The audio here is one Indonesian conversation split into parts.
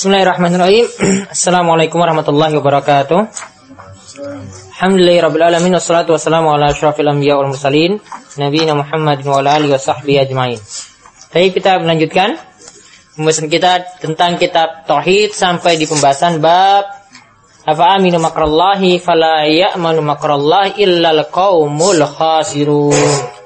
Bismillahirrahmanirrahim. Assalamualaikum warahmatullahi wabarakatuh. Alhamdulillahirabbil alamin wassalatu wassalamu ala asyrafil anbiya mursalin nabiyina Muhammad wa ala alihi wasahbihi ajmain. Baik, kita melanjutkan pembahasan kita tentang kitab tauhid sampai di pembahasan bab apa aminu makrallahi fala ya'manu makrallahi illa al-qaumul khasirun.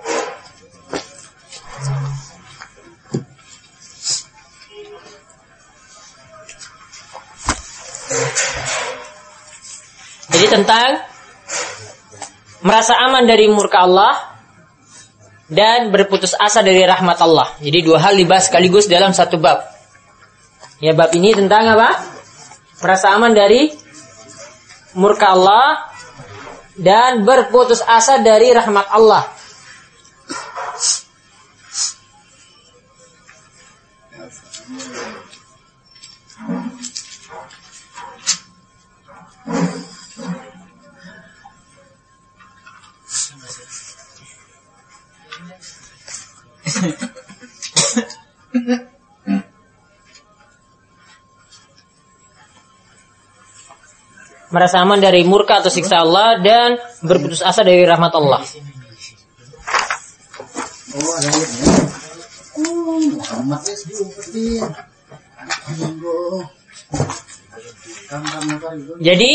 Tentang merasa aman dari murka Allah dan berputus asa dari rahmat Allah. Jadi dua hal dibahas sekaligus dalam satu bab. Ya bab ini tentang apa? Merasa aman dari murka Allah dan berputus asa dari rahmat Allah. Merasa aman dari murka atau siksa Allah dan berputus asa dari rahmat Allah. Jadi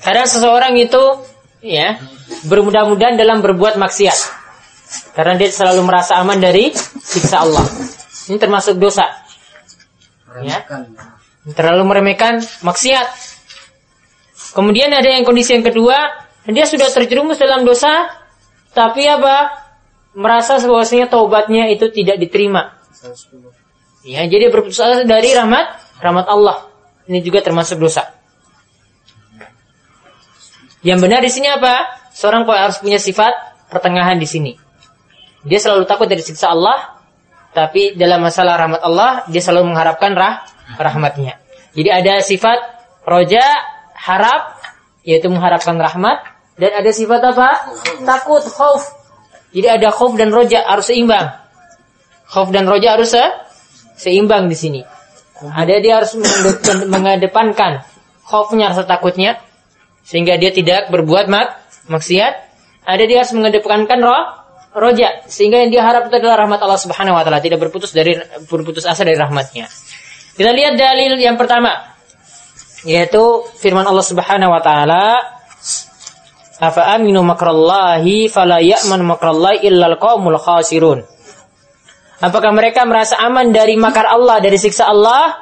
kadang seseorang itu ya bermudah-mudahan dalam berbuat maksiat karena dia selalu merasa aman dari siksa Allah. Ini termasuk dosa. Ya terlalu meremehkan maksiat. Kemudian ada yang kondisi yang kedua, dia sudah terjerumus dalam dosa, tapi apa? Merasa bahwasanya taubatnya itu tidak diterima. Ya, jadi berputus asa dari rahmat rahmat Allah. Ini juga termasuk dosa. Yang benar di sini apa? Seorang harus punya sifat pertengahan di sini. Dia selalu takut dari siksa Allah, tapi dalam masalah rahmat Allah, dia selalu mengharapkan rah rahmatnya. Jadi ada sifat roja, harap, yaitu mengharapkan rahmat. Dan ada sifat apa? Takut, khauf. Jadi ada khauf dan roja harus seimbang. Khauf dan roja harus se seimbang di sini. Ada dia harus mengedepankan khaufnya rasa takutnya sehingga dia tidak berbuat mak maksiat. Ada dia harus mengedepankan roh roja sehingga yang dia harap itu adalah rahmat Allah Subhanahu wa taala, tidak berputus dari berputus asa dari rahmatnya. Kita lihat dalil yang pertama yaitu firman Allah Subhanahu wa taala Afa aminu makrallahi fala ya'man makrallahi illal qaumul khasirun. Apakah mereka merasa aman dari makar Allah, dari siksa Allah?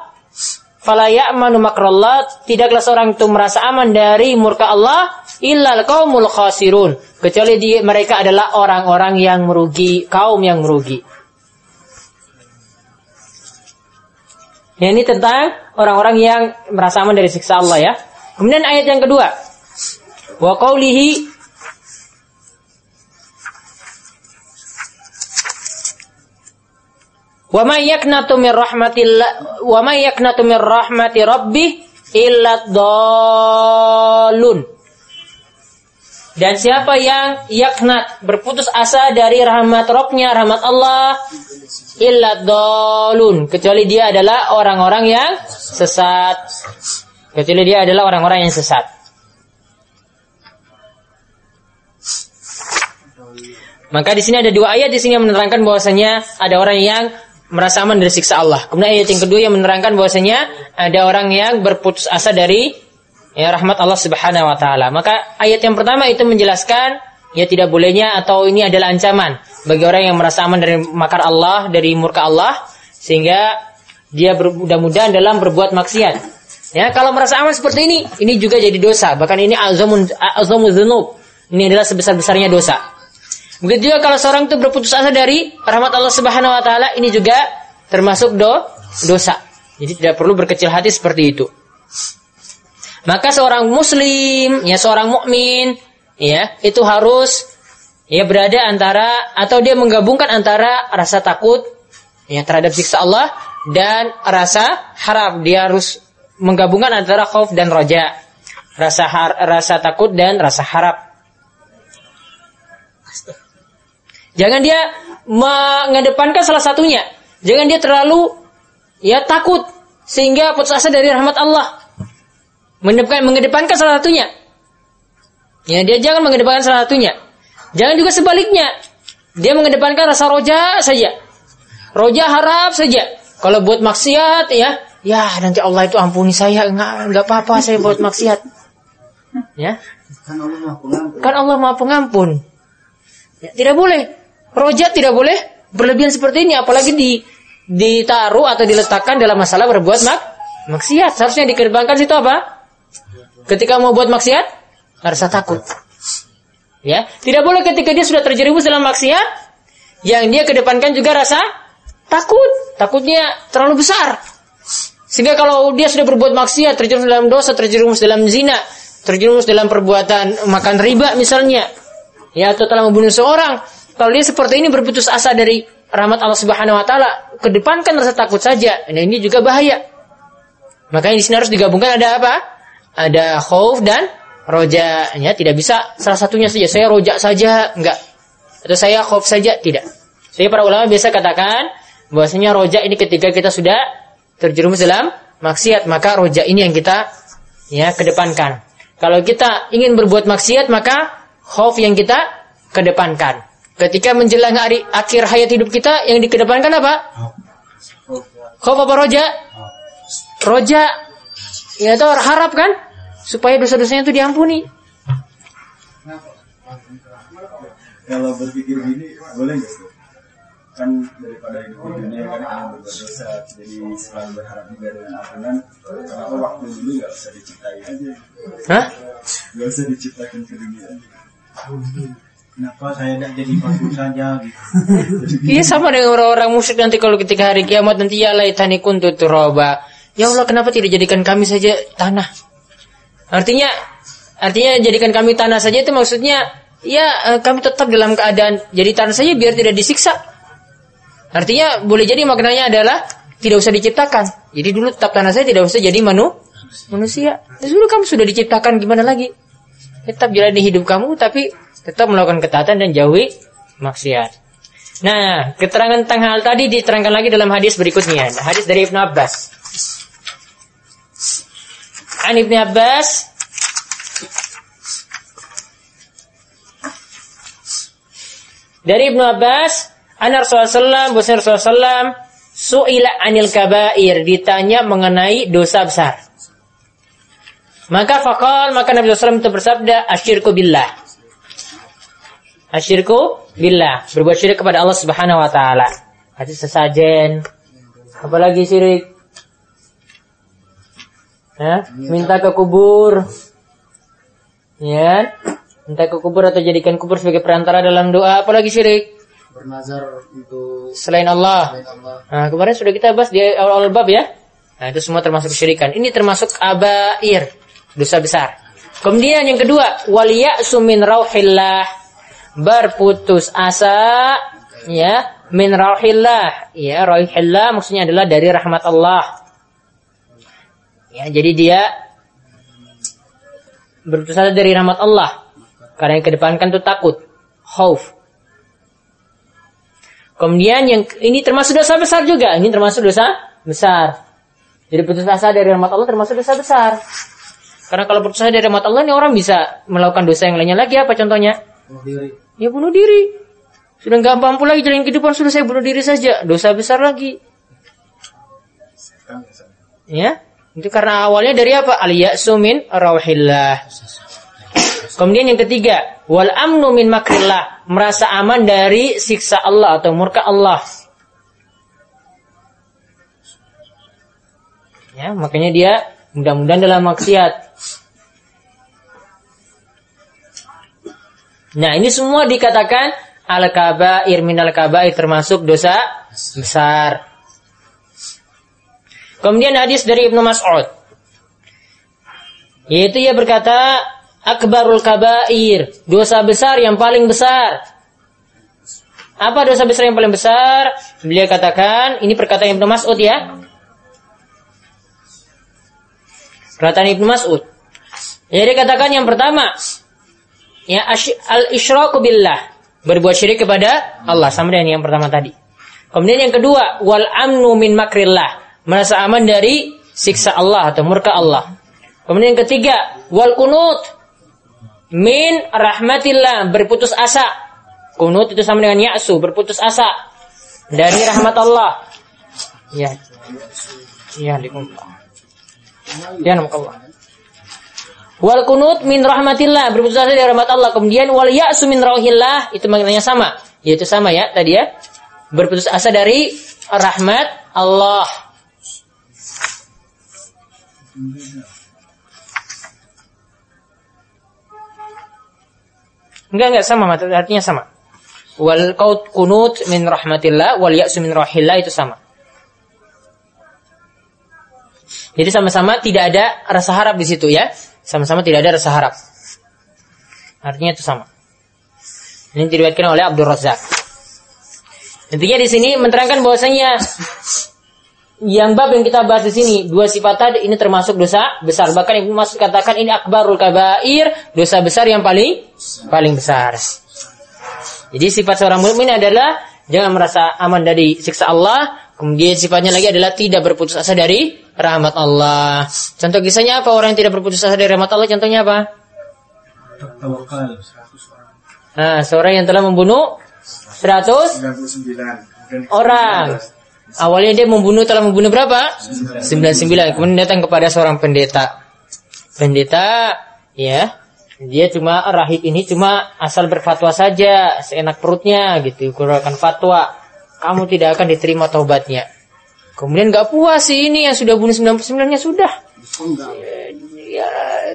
Fala ya'manu makrallah, tidaklah seorang itu merasa aman dari murka Allah illal qaumul khasirun, kecuali di, mereka adalah orang-orang yang merugi, kaum yang merugi. Ya, ini tentang orang-orang yang merasa aman dari siksa Allah ya. Kemudian ayat yang kedua. Wa qawlihi Wa may yaknatu min rahmatillah wa may yaknatu min rahmati rabbih illa. Dan siapa yang yaknat berputus asa dari rahmat Robnya, rahmat Allah, illa dolun. Kecuali dia adalah orang-orang yang sesat. Kecuali dia adalah orang-orang yang sesat. Maka di sini ada dua ayat di sini yang menerangkan bahwasanya ada orang yang merasa aman dari siksa Allah. Kemudian ayat yang kedua yang menerangkan bahwasanya ada orang yang berputus asa dari ya rahmat Allah Subhanahu wa taala. Maka ayat yang pertama itu menjelaskan ya tidak bolehnya atau ini adalah ancaman bagi orang yang merasa aman dari makar Allah, dari murka Allah sehingga dia mudah-mudahan dalam berbuat maksiat. Ya, kalau merasa aman seperti ini, ini juga jadi dosa. Bahkan ini azamun azamu dzunub. Ini adalah sebesar-besarnya dosa. Begitu juga kalau seorang itu berputus asa dari rahmat Allah Subhanahu wa taala, ini juga termasuk do, dosa. Jadi tidak perlu berkecil hati seperti itu. Maka seorang muslim, ya seorang mukmin, ya, itu harus ya berada antara atau dia menggabungkan antara rasa takut ya terhadap siksa Allah dan rasa harap. Dia harus menggabungkan antara khauf dan roja. Rasa har, rasa takut dan rasa harap. Jangan dia mengedepankan salah satunya. Jangan dia terlalu ya takut sehingga putus asa dari rahmat Allah. Mengedepankan, mengedepankan salah satunya. Ya, dia jangan mengedepankan salah satunya. Jangan juga sebaliknya. Dia mengedepankan rasa roja saja. Roja harap saja. Kalau buat maksiat ya, ya nanti Allah itu ampuni saya, enggak enggak apa-apa saya buat maksiat. Ya. Kan Allah Maha Pengampun. Kan Allah Maha Pengampun. Ya, tidak boleh. Roja tidak boleh berlebihan seperti ini apalagi di ditaruh atau diletakkan dalam masalah berbuat mak maksiat. Seharusnya dikedepankan situ apa? Ketika mau buat maksiat, rasa takut. Ya, tidak boleh ketika dia sudah terjerumus dalam maksiat, yang dia kedepankan juga rasa takut. Takutnya terlalu besar. Sehingga kalau dia sudah berbuat maksiat, terjerumus dalam dosa, terjerumus dalam zina, terjerumus dalam perbuatan makan riba misalnya, ya atau telah membunuh seorang, kalau dia seperti ini berputus asa dari rahmat Allah Subhanahu wa taala, kedepankan rasa takut saja. Nah, ini juga bahaya. Makanya di sini harus digabungkan ada apa? Ada khauf dan roja. Ya, tidak bisa salah satunya saja. Saya roja saja, enggak. Atau saya khauf saja, tidak. Jadi para ulama biasa katakan bahwasanya roja ini ketika kita sudah terjerumus dalam maksiat, maka roja ini yang kita ya kedepankan. Kalau kita ingin berbuat maksiat, maka khauf yang kita kedepankan. Ketika menjelang hari akhir hayat hidup kita yang dikedepankan apa? Khauf apa roja? Roja. Ya itu harap kan supaya dosa-dosanya itu diampuni. Kalau berpikir gini boleh nggak sih? Kan daripada hidup di dunia kan ingin berbuat dosa, jadi selalu berharap juga dengan ampunan. Kenapa waktu dulu nggak usah diciptain aja? Hah? Nggak usah diciptakan ke dunia. Kenapa saya tidak jadi waktu saja gitu? Iya sama dengan orang-orang musyrik nanti kalau ketika hari kiamat nanti ya laitani kuntu turaba. Ya Allah kenapa tidak jadikan kami saja tanah? Artinya artinya jadikan kami tanah saja itu maksudnya ya eh, kami tetap dalam keadaan jadi tanah saja biar tidak disiksa. Artinya boleh jadi maknanya adalah tidak usah diciptakan. Jadi dulu tetap tanah saya tidak usah jadi manu manusia. Ya sudah kamu sudah diciptakan gimana lagi? Tetap jalani hidup kamu tapi tetap melakukan ketaatan dan jauhi maksiat. Nah, keterangan tentang hal tadi diterangkan lagi dalam hadis berikutnya. Hadis dari Ibnu Abbas. An Ibnu Abbas Dari Ibnu Abbas, An Rasulullah SAW, Rasulullah Su'ila anil kabair, ditanya mengenai dosa besar. Maka fakal, maka Nabi SAW itu bersabda, asyirku billah. Asyirku billah, berbuat syirik kepada Allah Subhanahu wa taala. Hadis sesajen. Apalagi syirik? Hah? Minta ke kubur. Ya. Minta ke kubur atau jadikan kubur sebagai perantara dalam doa, apalagi syirik? bernazar untuk Selain Allah. selain Allah. Nah, kemarin sudah kita bahas di awal-awal bab ya. Nah, itu semua termasuk kesyirikan. Ini termasuk abair, dosa besar. Kemudian yang kedua, waliya'su min rauhillah. Berputus asa ya min rauhillah. Ya, rauhillah maksudnya adalah dari rahmat Allah. Ya, jadi dia berputus asa dari rahmat Allah. Karena yang kedepankan itu takut, khauf. Kemudian yang ini termasuk dosa besar juga. Ini termasuk dosa besar. Jadi putus asa dari rahmat Allah termasuk dosa besar. Karena kalau putus asa dari rahmat Allah ini orang bisa melakukan dosa yang lainnya lagi apa contohnya? Ya bunuh diri. Sudah nggak mampu lagi jalan kehidupan sudah saya bunuh diri saja. Dosa besar lagi. Ya. Itu karena awalnya dari apa? Al-ya'su min rauhillah. Kemudian yang ketiga, wal amnu min makrillah, merasa aman dari siksa Allah atau murka Allah. Ya, makanya dia mudah-mudahan dalam maksiat. Nah, ini semua dikatakan al-kabair minal kabair termasuk dosa besar. Kemudian hadis dari Ibnu Mas'ud. Yaitu ia berkata, akbarul kabair, dosa besar yang paling besar. Apa dosa besar yang paling besar? Beliau katakan, ini perkataan Ibnu Mas'ud ya. Perkataan Ibnu Mas'ud. Jadi katakan yang pertama, ya al-isyraku billah, berbuat syirik kepada Allah sama dengan yang pertama tadi. Kemudian yang kedua, wal amnu min makrillah, merasa aman dari siksa Allah atau murka Allah. Kemudian yang ketiga, wal kunut min rahmatillah, berputus asa. Kunut itu sama dengan ya'su, berputus asa dari rahmat Allah. Ya. Ya, dikumpa. Ya, Allah. Wal kunut min rahmatillah, berputus dari rahmat Allah. Kemudian wal ya'su min rauhillah, itu maknanya sama. Yaitu sama ya tadi ya. Berputus asa dari rahmat Allah. Enggak enggak sama artinya sama. Wal qaut kunut min rahmatillah wal ya'su min rahillah itu sama. Jadi sama-sama tidak ada rasa harap di situ ya. Sama-sama tidak ada rasa harap. Artinya itu sama. Ini diriwayatkan oleh Abdul Razak. Intinya di sini menerangkan bahwasanya yang bab yang kita bahas di sini dua sifat tadi ini termasuk dosa besar. Bahkan Ibnu Mas'ud katakan ini akbarul kabair, dosa besar yang paling paling besar. Jadi sifat seorang mukmin adalah jangan merasa aman dari siksa Allah, kemudian sifatnya lagi adalah tidak berputus asa dari rahmat Allah. Contoh kisahnya apa orang yang tidak berputus asa dari rahmat Allah? Contohnya apa? Nah, seorang yang telah membunuh 100 orang. Awalnya dia membunuh telah membunuh berapa? 99. Kemudian datang kepada seorang pendeta. Pendeta, ya, dia cuma rahib ini cuma asal berfatwa saja, seenak perutnya gitu, keluarkan fatwa. Kamu tidak akan diterima taubatnya. Kemudian nggak puas sih ini yang sudah bunuh 99-nya sudah. Ya,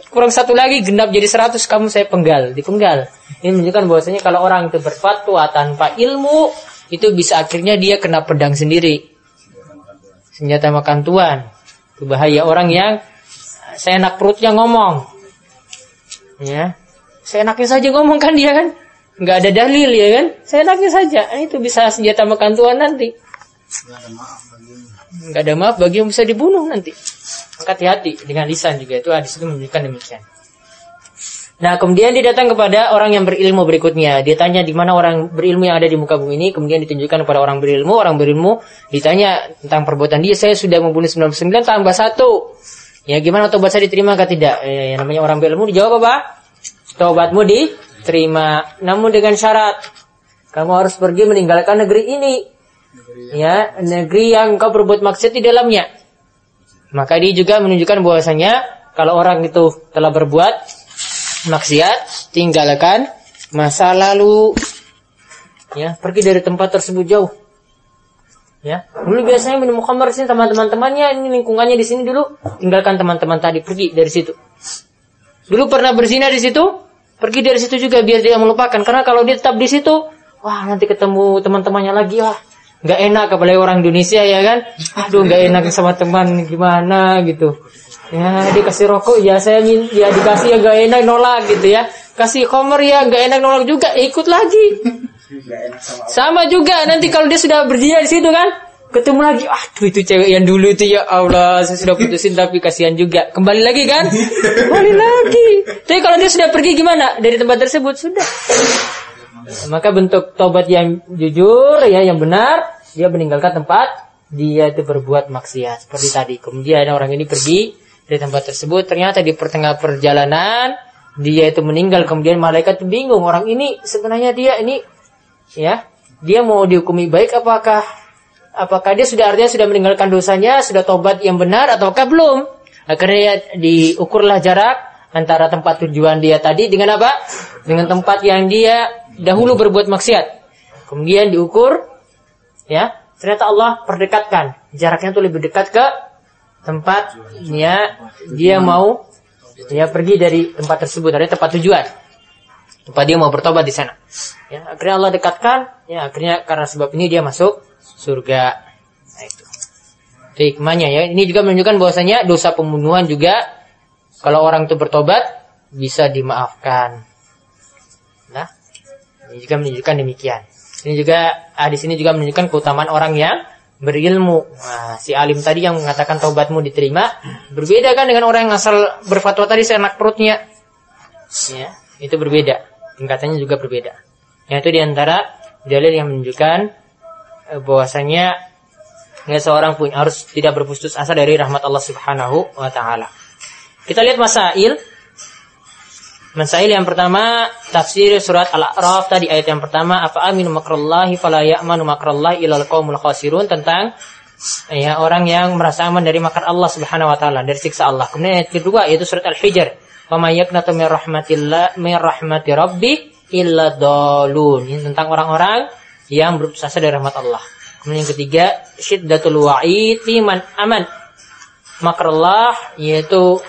kurang satu lagi genap jadi 100 kamu saya penggal, dipenggal. Ini menunjukkan bahwasanya kalau orang itu berfatwa tanpa ilmu itu bisa akhirnya dia kena pedang sendiri. Senjata makan tuan. Itu bahaya orang yang saya enak perutnya ngomong. Ya. Saya enaknya saja ngomong kan dia kan. Nggak ada dalil ya kan. Saya enaknya saja. Itu bisa senjata makan tuan nanti nggak ada maaf bagi yang bisa dibunuh nanti. Hati-hati dengan lisan juga itu hadis itu menunjukkan demikian. Nah, kemudian dia datang kepada orang yang berilmu berikutnya. Dia tanya di mana orang berilmu yang ada di muka bumi ini. Kemudian ditunjukkan kepada orang berilmu. Orang berilmu ditanya tentang perbuatan dia. Saya sudah membunuh 99 tambah satu. Ya, gimana tobat saya diterima atau tidak? Ya, yang namanya orang berilmu dijawab apa? Tobatmu diterima. Namun dengan syarat. Kamu harus pergi meninggalkan negeri ini ya negeri yang kau berbuat maksiat di dalamnya. Maka dia juga menunjukkan bahwasanya kalau orang itu telah berbuat maksiat, tinggalkan masa lalu. Ya, pergi dari tempat tersebut jauh. Ya, dulu biasanya minum khamar sini teman-teman temannya ini lingkungannya di sini dulu, tinggalkan teman-teman tadi pergi dari situ. Dulu pernah berzina di situ, pergi dari situ juga biar dia melupakan. Karena kalau dia tetap di situ, wah nanti ketemu teman-temannya lagi wah nggak enak apalagi orang Indonesia ya kan? Aduh nggak enak sama teman gimana gitu. Ya dikasih rokok ya saya ya dikasih ya nggak enak nolak gitu ya. Kasih komer ya nggak enak nolak juga ikut lagi. Sama juga nanti kalau dia sudah berdiri di situ kan ketemu lagi aduh itu cewek yang dulu itu ya Allah saya sudah putusin tapi kasihan juga. Kembali lagi kan? Kembali lagi. Tapi kalau dia sudah pergi gimana? Dari tempat tersebut? Sudah. Maka bentuk tobat yang jujur ya yang benar dia meninggalkan tempat dia itu berbuat maksiat. Seperti tadi. Kemudian orang ini pergi dari tempat tersebut ternyata di pertengahan perjalanan dia itu meninggal kemudian malaikat bingung orang ini sebenarnya dia ini ya dia mau dihukumi baik apakah apakah dia sudah artinya sudah meninggalkan dosanya sudah tobat yang benar ataukah belum? Akhirnya diukurlah jarak antara tempat tujuan dia tadi dengan apa? Dengan tempat yang dia dahulu berbuat maksiat. Kemudian diukur, ya, ternyata Allah perdekatkan. Jaraknya itu lebih dekat ke tempat ya dia mau ya pergi dari tempat tersebut dari tempat tujuan. Tempat dia mau bertobat di sana. Ya akhirnya Allah dekatkan. Ya akhirnya karena sebab ini dia masuk surga nah, itu hikmahnya ya ini juga menunjukkan bahwasanya dosa pembunuhan juga kalau orang itu bertobat bisa dimaafkan ini juga menunjukkan demikian. Ini juga hadis ini juga menunjukkan keutamaan orang yang berilmu. Nah, si alim tadi yang mengatakan taubatmu diterima berbeda kan dengan orang yang asal berfatwa tadi seenak perutnya. Ya, itu berbeda. Tingkatannya juga berbeda. Yang itu di antara dalil yang menunjukkan bahwasanya Nggak seorang pun harus tidak berputus asa dari rahmat Allah Subhanahu wa taala. Kita lihat masail. Masail yang pertama tafsir surat Al-A'raf tadi ayat yang pertama apa aminu makrallahi fala ya'manu makrallahi ilal qaumul khasirun tentang ya orang yang merasa aman dari makar Allah Subhanahu wa taala dari siksa Allah. Kemudian ayat kedua yaitu surat Al-Hijr. Wa may yaqnatu min rahmatillah min rahmati illa dalun. Tentang orang-orang yang berputus asa dari rahmat Allah. Kemudian yang ketiga syiddatul wa'id liman aman. Makrullah yaitu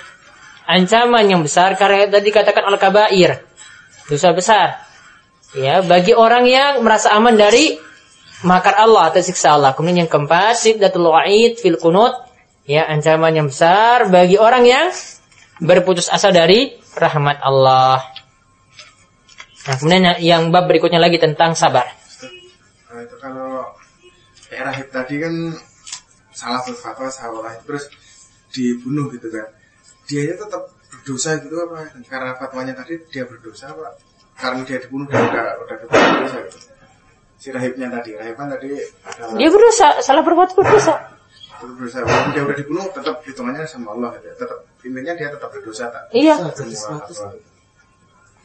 ancaman yang besar karena tadi katakan al-kabair. Dosa besar. Ya, bagi orang yang merasa aman dari makar Allah atau siksa Allah. Kemudian yang keempat, siddatul wa'id fil kunut. Ya, ancaman yang besar bagi orang yang berputus asa dari rahmat Allah. Nah, kemudian yang bab berikutnya lagi tentang sabar. Nah, itu kalau kayak rahib tadi kan salah berfatwa salah terus dibunuh gitu kan. Dia tetap berdosa gitu apa? Karena fatwanya tadi dia berdosa apa? Karena dia dibunuh dia udah udah berdosa gitu. Si rahibnya tadi rahib kan tadi adalah Dia berdosa, salah berbuat berdosa. berdosa walaupun dia udah dibunuh tetap hitungannya sama Allah gitu ya. tetap intinya dia tetap berdosa tak? Iya, semua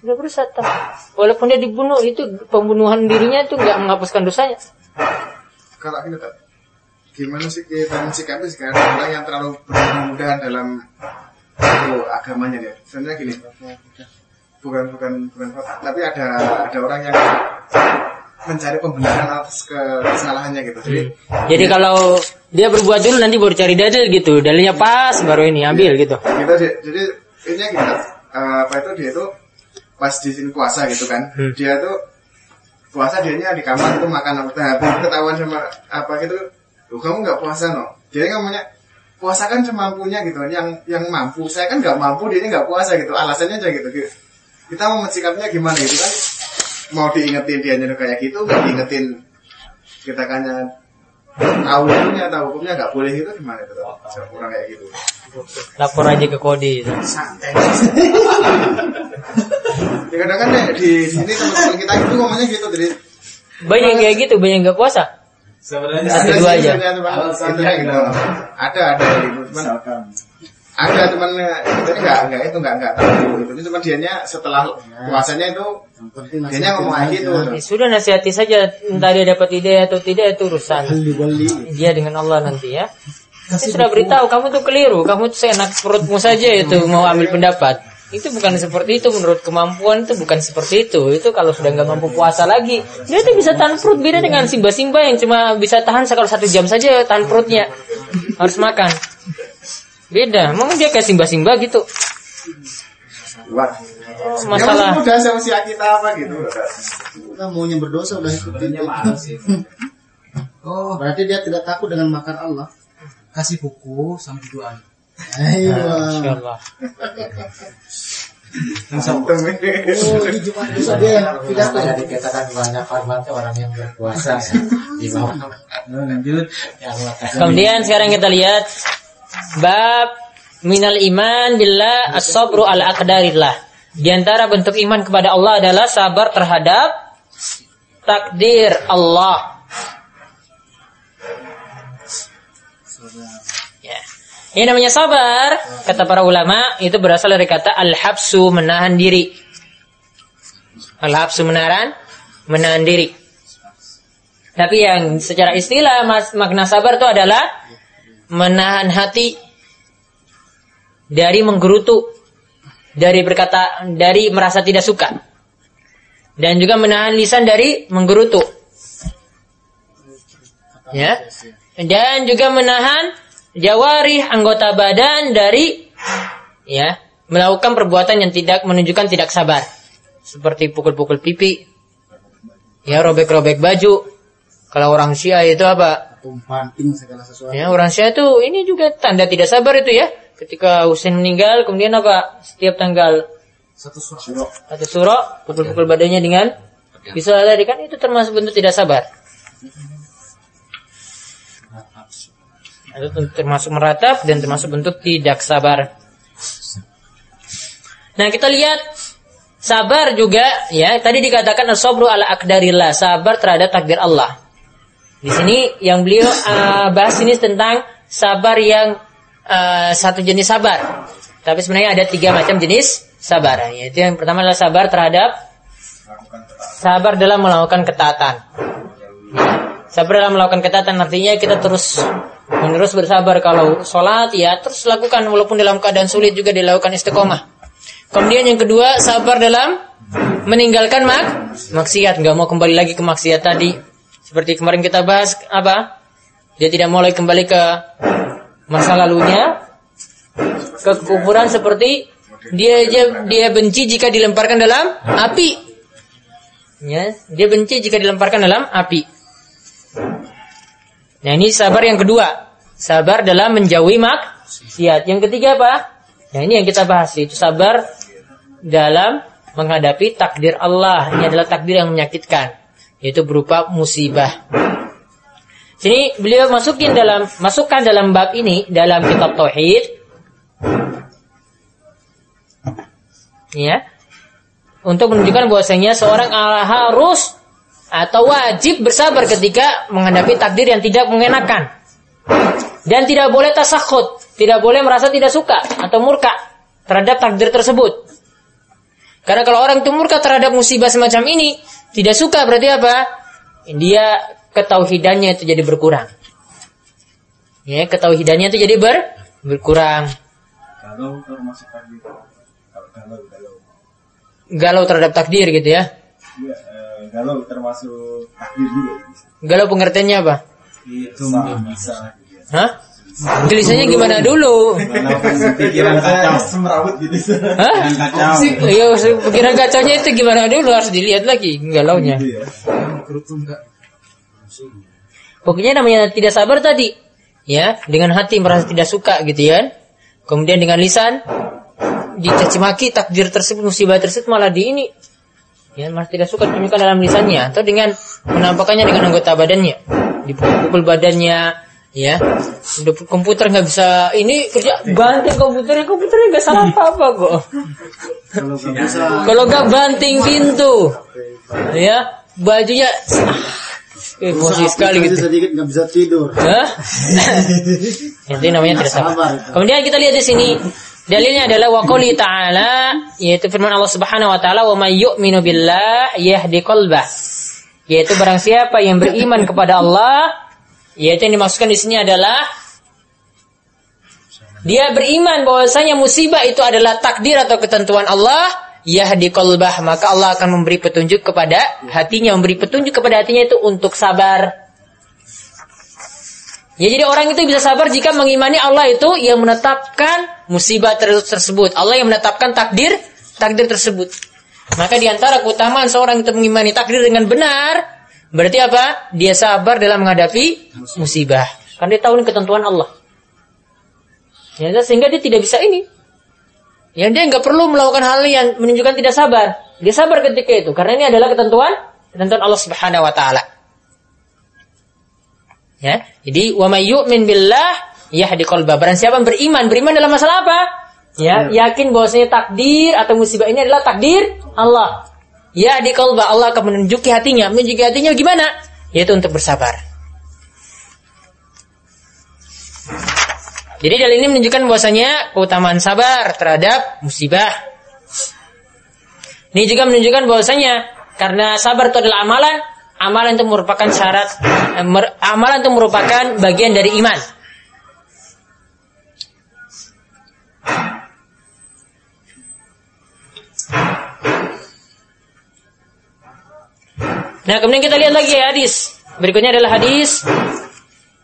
sudah berdosa. tak. Walaupun dia dibunuh itu pembunuhan dirinya itu nggak menghapuskan dosanya. kalau kita tak gimana sih kita mensikapi sekarang orang yang terlalu bermudahan dalam itu agamanya dia sebenarnya gini bukan bukan bukan tapi ada ada orang yang mencari pembenaran atas ke- kesalahannya gitu jadi Jadi kalau dia berbuat dulu nanti baru cari dalil gitu. Dalilnya pas baru ini ambil gitu. gitu sih jadi ini gitu eh, apa itu dia itu pas di sini puasa gitu kan. Hmm. dia tuh puasa dianya di kamar itu makan apa. Tapi ketahuan sama apa gitu Loh, kamu nggak puasa no? Dia ngomongnya puasa kan semampunya gitu yang yang mampu. Saya kan nggak mampu dia nggak puasa gitu alasannya aja gitu. Kita mau mensikapnya gimana gitu kan? Mau diingetin dia nyuruh kayak gitu nggak diingetin kita kanya tahu hukumnya tahu hukumnya nggak boleh gitu gimana itu kurang kayak gitu Lapor aja ke kode. santai ya kadang kan ya, di sini teman-teman kita itu ngomongnya gitu jadi Banyak kayak gitu, banyak nggak puasa. Sebenarnya Satu dua aja. sebenarnya, Bang. Itu ya, gitu. ada ada gitu cuman ada cuman ya, itu nggak nggak itu nggak nggak tahu. Itu cuma dianya setelah puasanya itu penting dianya ngomong gitu. Ya sudah nasihati saja, entah dia dapat ide atau tidak itu urusan dia dengan Allah nanti ya. Saya sudah beritahu kamu tuh keliru, kamu tuh seenak perutmu saja itu mau ambil pendapat. Itu bukan seperti itu menurut kemampuan itu bukan seperti itu. Itu kalau sudah nggak mampu puasa lagi, dia tuh bisa tahan perut. Beda dengan simba-simba yang cuma bisa tahan sekali satu jam saja tahan perutnya. Harus makan. Beda, emang dia kayak simba-simba gitu. Wah. Oh, Ya, masalah udah sama si kita apa gitu Kita maunya berdosa udah ikutin. Oh, Berarti dia tidak takut dengan makan Allah. kasih buku sama duaan. Ayo. Masya Allah. Antum ini. Oh, Jumat dia yang pidato. Dikatakan banyak tuh orang yang berpuasa ya. di bawah Nah, lanjut. makan. Kemudian sekarang kita lihat bab minal iman billah as-sabru ala aqdarillah. Di antara bentuk iman kepada Allah adalah sabar terhadap takdir Allah. Ya. Ini namanya sabar, kata para ulama, itu berasal dari kata al-habsu, menahan diri. Al-habsu menahan, menahan diri. Tapi yang secara istilah mas, makna sabar itu adalah menahan hati dari menggerutu, dari berkata, dari merasa tidak suka, dan juga menahan lisan dari menggerutu, ya, dan juga menahan jawari anggota badan dari, ya, melakukan perbuatan yang tidak menunjukkan tidak sabar, seperti pukul-pukul pipi, ya, robek-robek baju. Kalau orang Syiah itu apa? Tumpanting segala sesuatu. Ya, orang Syiah itu ini juga tanda tidak sabar itu ya. Ketika Husain meninggal, kemudian apa? Setiap tanggal Satu surat. satu suro, pukul-pukul badannya dengan bisa tadi kan itu termasuk bentuk tidak sabar. Itu termasuk meratap dan termasuk bentuk tidak sabar. Nah, kita lihat sabar juga ya. Tadi dikatakan as-sabru ala akdarillah, sabar terhadap takdir Allah. Di sini yang beliau uh, bahas ini tentang sabar yang uh, satu jenis sabar. Tapi sebenarnya ada tiga macam jenis sabar. Yaitu yang pertama adalah sabar terhadap sabar dalam melakukan ketaatan. Sabar dalam melakukan ketaatan artinya kita terus menerus bersabar kalau sholat ya terus lakukan walaupun dalam keadaan sulit juga dilakukan istiqomah. Kemudian yang kedua sabar dalam meninggalkan mak maksiat nggak mau kembali lagi ke maksiat tadi seperti kemarin kita bahas apa? Dia tidak mulai kembali ke masa lalunya. Ke kekufuran seperti dia dia, dia benci jika dilemparkan dalam api. Ya dia benci jika dilemparkan dalam api. Nah ini sabar yang kedua. Sabar dalam menjauhi maksiat. Yang ketiga apa? Nah ini yang kita bahas itu sabar dalam menghadapi takdir Allah. Ini adalah takdir yang menyakitkan, yaitu berupa musibah. Sini beliau masukin dalam masukkan dalam bab ini dalam kitab tauhid. Ya. Untuk menunjukkan bahwasanya seorang harus atau wajib bersabar ketika menghadapi takdir yang tidak mengenakan. Dan tidak boleh tasakhut, tidak boleh merasa tidak suka atau murka terhadap takdir tersebut. Karena kalau orang itu murka terhadap musibah semacam ini, tidak suka berarti apa? Dia ketauhidannya itu jadi berkurang. Ya, ketauhidannya itu jadi ber berkurang. Kalau termasuk takdir. Kalau galau, galau. Galau terhadap takdir gitu ya. Iya, eh, galau termasuk takdir juga. Galau pengertiannya apa? Itu Bisa, bisa. Hah? Tulisannya gimana dulu? pikiran kacau. Semerawut gitu. Hah? Pikiran kacau. Iya, pikiran kacaunya itu gimana dulu harus dilihat lagi galaunya. Gitu ya. Enggak. Pokoknya namanya tidak sabar tadi. Ya, dengan hati merasa tidak suka gitu ya. Kemudian dengan lisan dicaci maki takdir tersebut musibah tersebut malah di ini ya malah tidak suka ditunjukkan dalam lisannya atau dengan menampakkannya dengan anggota badannya dipukul badannya ya udah komputer nggak bisa ini kerja banting komputernya komputernya nggak salah apa apa kok Kalau nggak banting pintu ya bajunya ah, emosi sekali gitu sedikit nggak bisa tidur. Hah? itu namanya tidak sabar. Kemudian kita lihat di sini dalilnya adalah wa qouli ta'ala yaitu firman Allah Subhanahu wa taala wa may yu'minu billah yahdi qalbah. Yaitu barang siapa yang beriman kepada Allah yaitu yang dimaksudkan di sini adalah dia beriman bahwasanya musibah itu adalah takdir atau ketentuan Allah, yahdi qalbah, maka Allah akan memberi petunjuk kepada hatinya, memberi petunjuk kepada hatinya itu untuk sabar. Ya jadi orang itu bisa sabar jika mengimani Allah itu yang menetapkan musibah ter- tersebut. Allah yang menetapkan takdir takdir tersebut. Maka di antara keutamaan seorang itu mengimani takdir dengan benar, berarti apa? Dia sabar dalam menghadapi musibah. Karena dia tahu ini ketentuan Allah. Ya, sehingga dia tidak bisa ini. Ya dia nggak perlu melakukan hal yang menunjukkan tidak sabar. Dia sabar ketika itu karena ini adalah ketentuan ketentuan Allah Subhanahu wa taala. Ya, jadi wa may yu'min billah yahdi qalbah. Barang siapa yang beriman, beriman dalam masalah apa? Ya, yakin bahwasanya takdir atau musibah ini adalah takdir Allah. Ya di qalbah Allah akan menunjuki hatinya. Menunjuki hatinya gimana? Yaitu untuk bersabar. Jadi dalil ini menunjukkan bahwasanya keutamaan sabar terhadap musibah. Ini juga menunjukkan bahwasanya karena sabar itu adalah amalan, amalan itu merupakan syarat, eh, amalan itu merupakan bagian dari iman. Nah, kemudian kita lihat lagi hadis. Berikutnya adalah hadis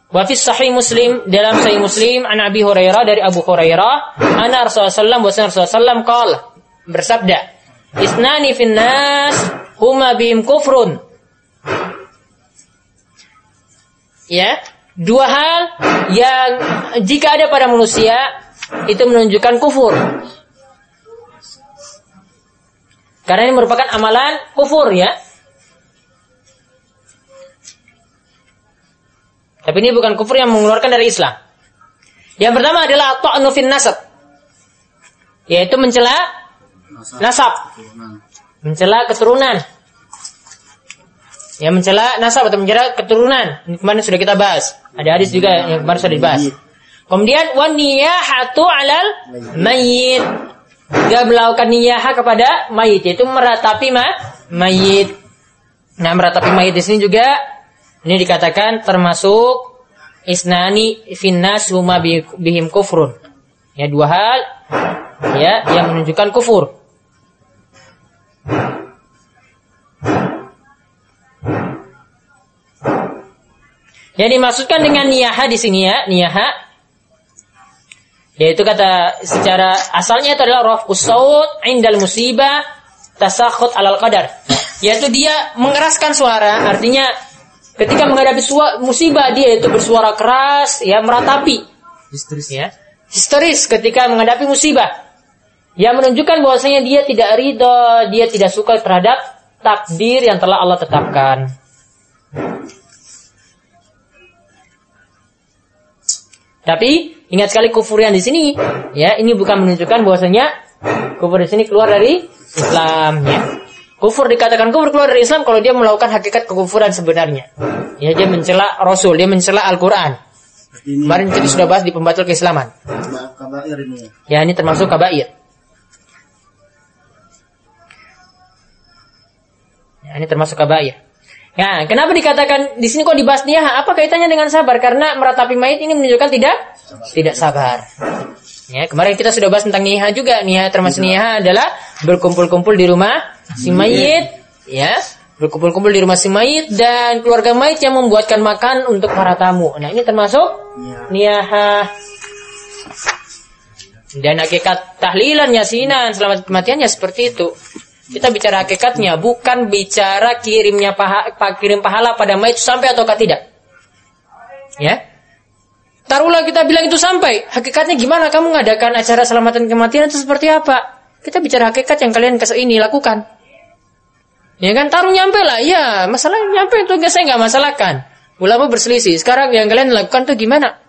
Wa fi sahih Muslim dalam sahih Muslim an Abi Hurairah dari Abu Hurairah anna Rasulullah sallallahu alaihi wasallam qala bersabda Isnani fin nas huma bihim kufrun Ya, dua hal yang jika ada pada manusia itu menunjukkan kufur. Karena ini merupakan amalan kufur ya. Tapi ini bukan kufur yang mengeluarkan dari Islam. Yang pertama adalah ta'nu fin nasab. Yaitu mencela nasab. Mencela keturunan. Ya mencela nasab atau mencela keturunan. Ini kemarin sudah kita bahas. Ada hadis juga yang kemarin sudah dibahas. Kemudian wan niyahatu alal mayyit. Dia melakukan niyahah kepada mayit yaitu meratapi ma mayit. Nah, meratapi mayit di sini juga ini dikatakan termasuk isnani finnas huma bi- bihim kufrun. Ya dua hal ya yang menunjukkan kufur. Yang dimaksudkan dengan niyaha di sini ya, niyaha yaitu kata secara asalnya itu adalah raf'us saut indal musibah tasakhut alal qadar. Yaitu dia mengeraskan suara, artinya ketika menghadapi musibah dia itu bersuara keras, ya meratapi, Histeris. ya. Histeris ketika menghadapi musibah. Yang menunjukkan bahwasanya dia tidak ridho, dia tidak suka terhadap takdir yang telah Allah tetapkan. Tapi ingat sekali kufur yang di sini, ya ini bukan menunjukkan bahwasanya kufur di sini keluar dari Islam. Ya. Kufur dikatakan kufur keluar dari Islam kalau dia melakukan hakikat kekufuran sebenarnya. Ya dia mencela Rasul, dia mencela Al-Quran. Ini Kemarin kita sudah bahas di pembatal keislaman. Ya ini termasuk kabair. Ya, ini termasuk kabair. Ya, kenapa dikatakan di sini kok dibahas niyah? Apa kaitannya dengan sabar? Karena meratapi mayit ini menunjukkan tidak tidak sabar. Ya, kemarin kita sudah bahas tentang niyah juga. Niyah termasuk niyah adalah berkumpul-kumpul di rumah si mayit, ya. Berkumpul-kumpul di rumah si mayit dan keluarga mayit yang membuatkan makan untuk para tamu. Nah, ini termasuk niyah. Dan hakikat tahlilan yasinan selamat kematiannya seperti itu. Kita bicara hakikatnya, bukan bicara kirimnya paha, pa- kirim pahala pada mayit sampai ataukah tidak. Ya. Taruhlah kita bilang itu sampai. Hakikatnya gimana kamu mengadakan acara selamatan kematian itu seperti apa? Kita bicara hakikat yang kalian ini lakukan. Ya kan taruh nyampe lah. Ya, masalah nyampe itu saya nggak masalahkan. Ulama berselisih. Sekarang yang kalian lakukan tuh gimana?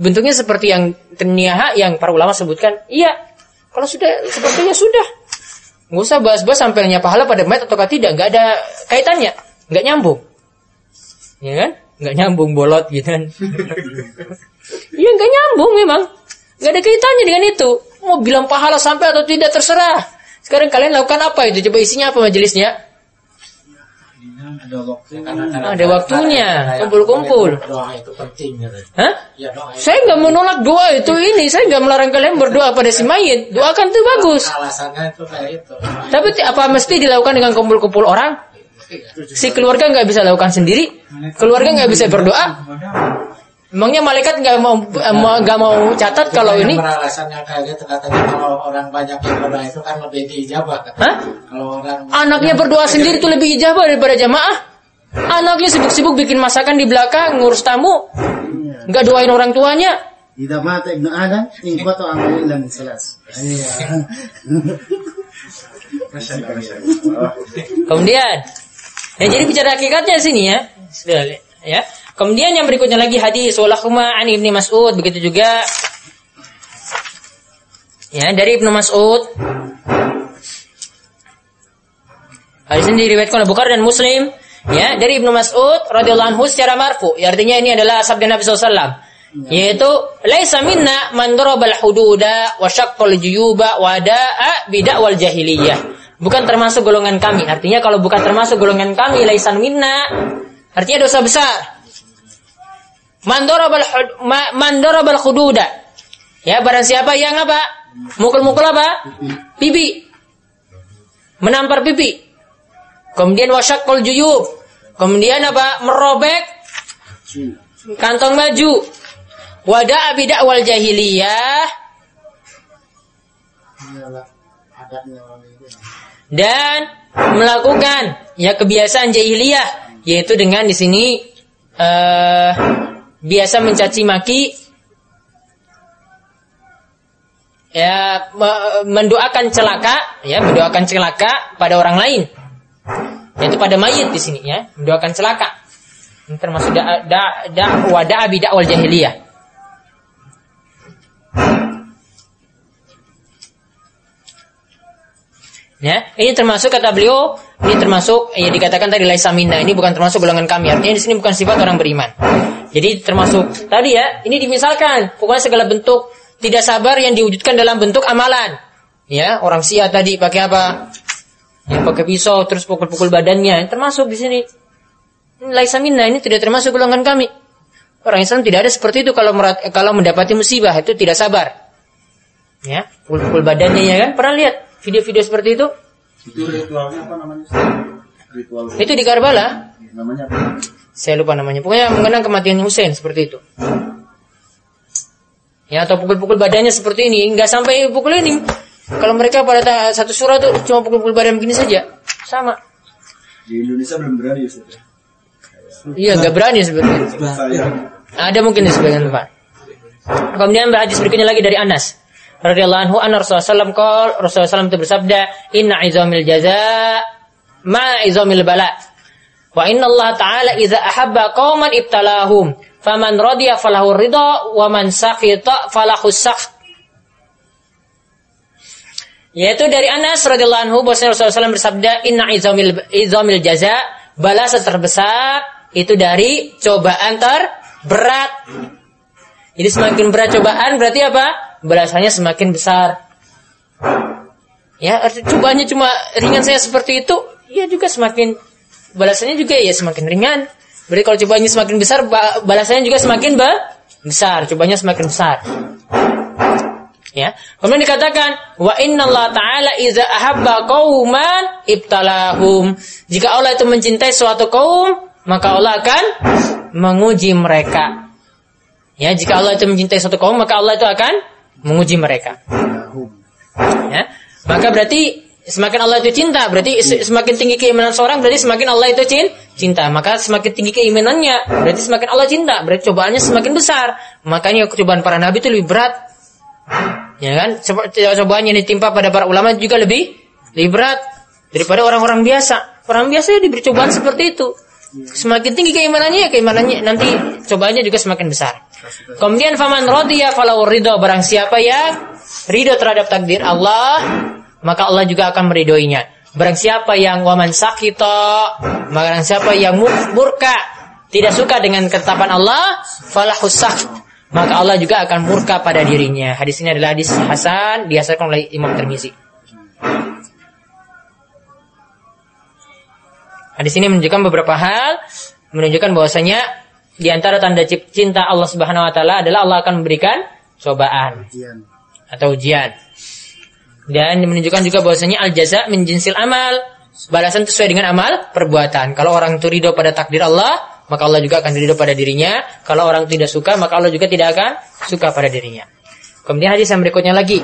Bentuknya seperti yang terniaha yang para ulama sebutkan. Iya. Kalau sudah sepertinya sudah. Nggak usah bahas-bahas sampainya pahala pada mayat atau tidak. Nggak ada kaitannya. Nggak nyambung. Ya kan? Nggak nyambung bolot gitu kan. Iya nggak nyambung memang. Nggak ada kaitannya dengan itu. Mau bilang pahala sampai atau tidak terserah. Sekarang kalian lakukan apa itu? Coba isinya apa majelisnya? Ada waktu. Ada waktunya, kumpul-kumpul. Doa itu penting gitu. Hah? Ya doa itu Saya nggak menolak doa itu ini. Saya nggak melarang kalian berdoa pada si mayit. Doakan itu bagus. alasannya itu kayak itu. Tapi apa mesti dilakukan dengan kumpul-kumpul orang? Si keluarga nggak bisa lakukan sendiri. Keluarga nggak bisa berdoa. Emangnya malaikat nggak mau eh, mau- nggak mau catat kalau ini? Beralasannya kayak gitu katanya kalau orang banyak yang berdoa itu kan lebih diijabah kan. Hah? Kalau orang Anaknya berdoa sendiri itu lebih ijabah daripada jamaah. Anaknya sibuk-sibuk bikin masakan di belakang, ngurus tamu. Nggak doain orang tuanya. Idza mata ibnu Adam in qata amalu illa min salas. Kemudian, ya jadi bicara hakikatnya sini ya. Ya. Kemudian yang berikutnya lagi hadis walahuma an ibni Mas'ud begitu juga ya dari ibnu Mas'ud. Hadis ini diriwayatkan oleh Bukhari dan Muslim ya dari ibnu Mas'ud radhiyallahu anhu secara marfu. Ya, artinya ini adalah sabda Nabi SAW yaitu laisa minna man darabal hududa wa syaqqal juyuba wa da'a bid'awal jahiliyah. Bukan termasuk golongan kami. Artinya kalau bukan termasuk golongan kami laisan minna artinya dosa besar. Man darabal hud- ma- man darabal hududa. Ya, barang siapa yang apa? Mukul-mukul apa? Pipi. Menampar pipi. Kemudian wasyaqqal juyub. Kemudian apa? Merobek kantong baju. Wada bidak wal jahiliyah Adatnya orang itu. Dan melakukan ya kebiasaan jahiliyah yaitu dengan di sini eh biasa mencaci maki ya me- mendoakan celaka ya mendoakan celaka pada orang lain. Yaitu pada mayit di sini ya mendoakan celaka. Ini termasuk da da da wada bidak wal jahiliyah Ya, ini termasuk kata beliau ini termasuk ya dikatakan tadi laisa minna. Ini bukan termasuk golongan kami. Artinya di sini bukan sifat orang beriman. Jadi termasuk tadi ya ini dimisalkan pokoknya segala bentuk tidak sabar yang diwujudkan dalam bentuk amalan. Ya orang sia tadi pakai apa? Yang pakai pisau terus pukul-pukul badannya. Termasuk di sini. Ini laisa minna ini tidak termasuk golongan kami. Orang Islam tidak ada seperti itu kalau merat- kalau mendapati musibah itu tidak sabar. Ya pukul-pukul badannya ya kan? Pernah lihat video-video seperti itu? Itu ritualnya apa namanya? Ritual. Itu di Karbala? Namanya apa? saya lupa namanya. Pokoknya mengenang kematian Hussein seperti itu. Ya atau pukul-pukul badannya seperti ini. Nggak sampai pukul ini. Kalau mereka pada satu surah tuh cuma pukul-pukul badan begini saja. Sama. Di Indonesia belum berani ya. iya nggak berani sebenarnya. Ada mungkin di sebagian tempat. Kemudian hadis berikutnya lagi dari Anas radhiyallahu anhu anna Rasulullah sallallahu alaihi Rasulullah SAW itu bersabda inna izamil jaza ma izamil bala. Wa inna Allah taala idza ahabba qauman ibtalahum faman radiya falahu ridha wa man sakhita falahu sakht yaitu dari Anas radhiyallahu anhu bahwasanya Rasulullah SAW bersabda inna izamil izamil jaza balasan terbesar itu dari cobaan terberat. Jadi semakin berat cobaan berarti apa? Balasannya semakin besar. Ya, cobaannya cuma ringan saya seperti itu, ya juga semakin balasannya juga ya semakin ringan. Berarti kalau cobaannya semakin besar, ba- balasannya juga semakin ba- besar, cobanya semakin besar. Ya. Kemudian dikatakan wa innallaha ta'ala idza ahabba qauman ibtalahum. Jika Allah itu mencintai suatu kaum, maka Allah akan menguji mereka. Ya, jika Allah itu mencintai suatu kaum, maka Allah itu akan menguji mereka. Ya. Maka berarti semakin Allah itu cinta, berarti se- semakin tinggi keimanan seorang, berarti semakin Allah itu cin- cinta. Maka semakin tinggi keimanannya, berarti semakin Allah cinta, berarti cobaannya semakin besar. Makanya cobaan para nabi itu lebih berat. Ya kan? Coba- Cobaan yang ditimpa pada para ulama juga lebih lebih berat daripada orang-orang biasa. Orang biasa ya diberi cobaan seperti itu. Semakin tinggi keimanannya, ya keimanannya nanti cobaannya juga semakin besar. Kemudian faman radiya falau ridho barang siapa yang ridho terhadap takdir Allah, maka Allah juga akan meridhoinya. Barang siapa yang waman sakito, barang siapa yang mur- murka, tidak suka dengan ketetapan Allah, falahu sakht, maka Allah juga akan murka pada dirinya. Hadis ini adalah hadis Hasan dihasilkan oleh Imam Tirmizi. Hadis ini menunjukkan beberapa hal, menunjukkan bahwasanya di antara tanda cinta Allah Subhanahu wa taala adalah Allah akan memberikan cobaan Ujian. atau ujian. Dan menunjukkan juga bahwasanya al jaza min jinsil amal. Balasan sesuai dengan amal perbuatan. Kalau orang itu ridho pada takdir Allah, maka Allah juga akan ridho pada dirinya. Kalau orang tidak suka, maka Allah juga tidak akan suka pada dirinya. Kemudian hadis yang berikutnya lagi.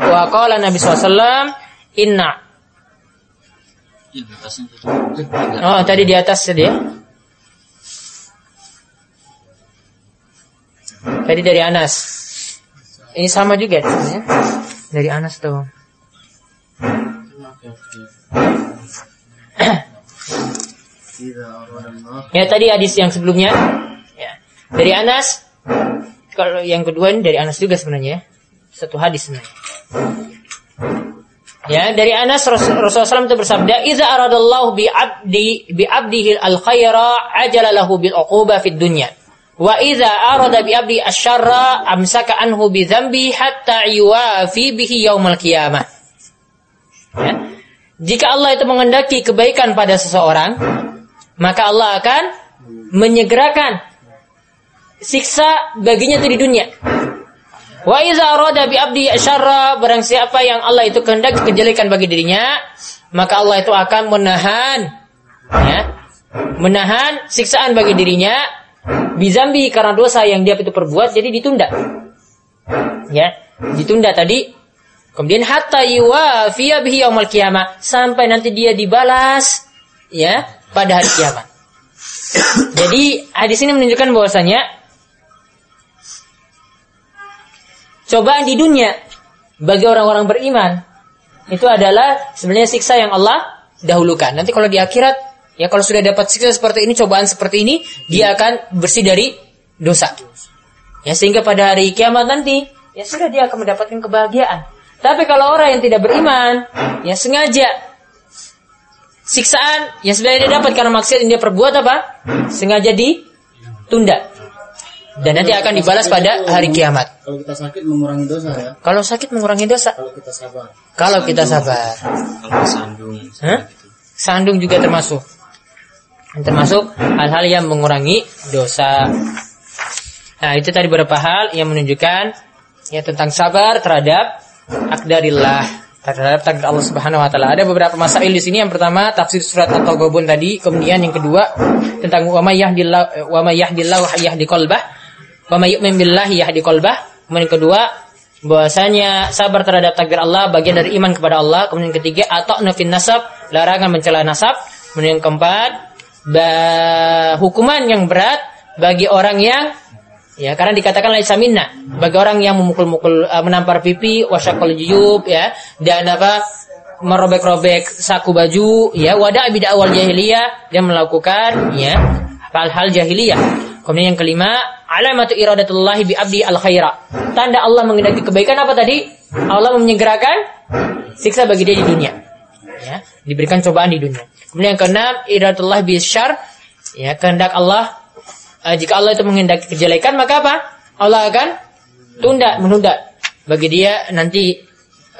Wa qala Nabi SAW, inna tadi. Oh, tadi di atas tadi ya. Tadi dari Anas. Ini sama juga ya. Dari Anas tuh. Ya tadi hadis yang sebelumnya. Ya. Dari Anas. Kalau yang kedua ini dari Anas juga sebenarnya. ya. Satu hadis sebenarnya. Ya, dari Anas Ras- Rasulullah SAW itu bersabda, "Idza aradallahu bi 'abdi bi 'abdihi al-khaira ajala lahu bil 'uquba fid dunya." Wa idza arada bi 'abdi asy-syarra amsaka anhu bi dzambi hatta yuwafi bihi yaumal qiyamah. Ya. Jika Allah itu mengendaki kebaikan pada seseorang, maka Allah akan menyegerakan siksa baginya itu di dunia. Wa iza arada bi abdi syarra barang siapa yang Allah itu kehendaki kejelekan bagi dirinya, maka Allah itu akan menahan ya, menahan siksaan bagi dirinya bizambi karena dosa yang dia itu perbuat jadi ditunda. Ya, ditunda tadi kemudian hatta yuwafiya bihi yaumil qiyamah sampai nanti dia dibalas ya pada hari kiamat. Jadi hadis ini menunjukkan bahwasanya cobaan di dunia bagi orang-orang beriman itu adalah sebenarnya siksa yang Allah dahulukan. Nanti kalau di akhirat ya kalau sudah dapat siksa seperti ini, cobaan seperti ini, dia akan bersih dari dosa. Ya sehingga pada hari kiamat nanti ya sudah dia akan mendapatkan kebahagiaan. Tapi kalau orang yang tidak beriman, ya sengaja siksaan yang sebenarnya dia dapat karena maksiat yang dia perbuat apa? Sengaja ditunda. Dan nanti akan dibalas pada hari kiamat. Kalau kita sakit mengurangi dosa ya. Kalau sakit mengurangi dosa. Kalau kita sabar. Kalau kita sabar. Kalau sandung. Hah? Sandung juga termasuk. Termasuk hal-hal yang mengurangi dosa. Nah, itu tadi beberapa hal yang menunjukkan ya tentang sabar terhadap akdarillah terhadap takdir Allah Subhanahu wa taala. Ada beberapa masail di sini. Yang pertama tafsir surat At-Taghabun tadi, kemudian yang kedua tentang wa may yahdillahu wa may yahdillahu yahdi qalbah wa may yu'min billahi yahdi qalbah. Kemudian yang kedua bahwasanya sabar terhadap takdir Allah bagian dari iman kepada Allah. Kemudian ketiga atau nafin nasab, larangan mencela nasab. Kemudian keempat ba- hukuman yang berat bagi orang yang Ya, karena dikatakan laisa minna bagi orang yang memukul-mukul uh, menampar pipi, wasyaqal juyub ya dan apa merobek-robek saku baju ya wada bidah awal jahiliyah dan melakukan ya hal-hal jahiliyah. Kemudian yang kelima, alamatu iradatullahi bi abdi al khaira. Tanda Allah mengendaki kebaikan apa tadi? Allah menyegerakan siksa bagi dia di dunia. Ya, diberikan cobaan di dunia. Kemudian yang keenam, iradatullahi bi syar. Ya, kehendak Allah Eh, jika Allah itu menghendaki kejelekan maka apa? Allah akan tunda, menunda bagi dia nanti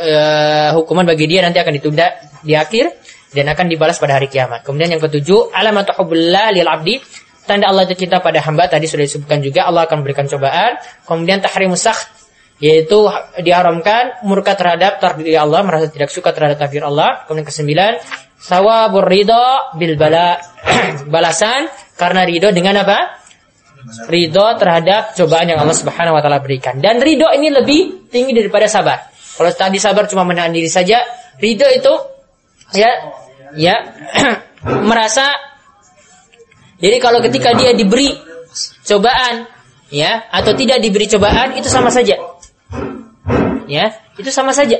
eh, hukuman bagi dia nanti akan ditunda di akhir dan akan dibalas pada hari kiamat. Kemudian yang ketujuh, alamatu hubbillah lil abdi. Tanda Allah itu cinta pada hamba tadi sudah disebutkan juga Allah akan berikan cobaan. Kemudian tahrimus sakh yaitu diharamkan murka terhadap takdir Allah, merasa tidak suka terhadap takdir Allah. Kemudian kesembilan, sawabur ridho bil bala. Balasan karena ridho dengan apa? ridho terhadap cobaan yang Allah Subhanahu wa taala berikan. Dan ridho ini lebih tinggi daripada sabar. Kalau tadi sabar cuma menahan diri saja, ridho itu ya ya merasa jadi kalau ketika dia diberi cobaan ya atau tidak diberi cobaan itu sama saja. Ya, itu sama saja.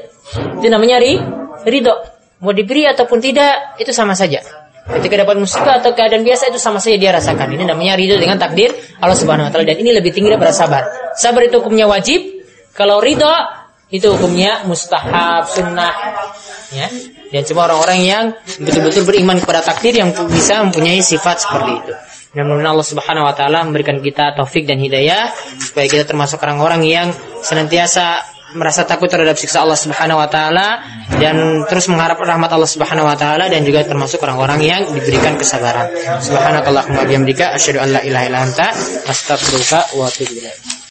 Itu namanya ri, ridho. Mau diberi ataupun tidak itu sama saja. Ketika dapat musibah atau keadaan biasa itu sama saja dia rasakan. Ini namanya ridho dengan takdir Allah Subhanahu wa taala dan ini lebih tinggi daripada sabar. Sabar itu hukumnya wajib, kalau ridho itu hukumnya mustahab, sunnah. Ya. Dan cuma orang-orang yang betul-betul beriman kepada takdir yang bisa mempunyai sifat seperti itu. Dan mudah Allah Subhanahu wa taala memberikan kita taufik dan hidayah supaya kita termasuk orang-orang yang senantiasa merasa takut terhadap siksa Allah Subhanahu wa taala dan terus mengharap rahmat Allah Subhanahu wa taala dan juga termasuk orang-orang yang diberikan kesabaran. Subhanakallahumma bihamdika asyhadu an la ilaha illa anta astaghfiruka wa atubu.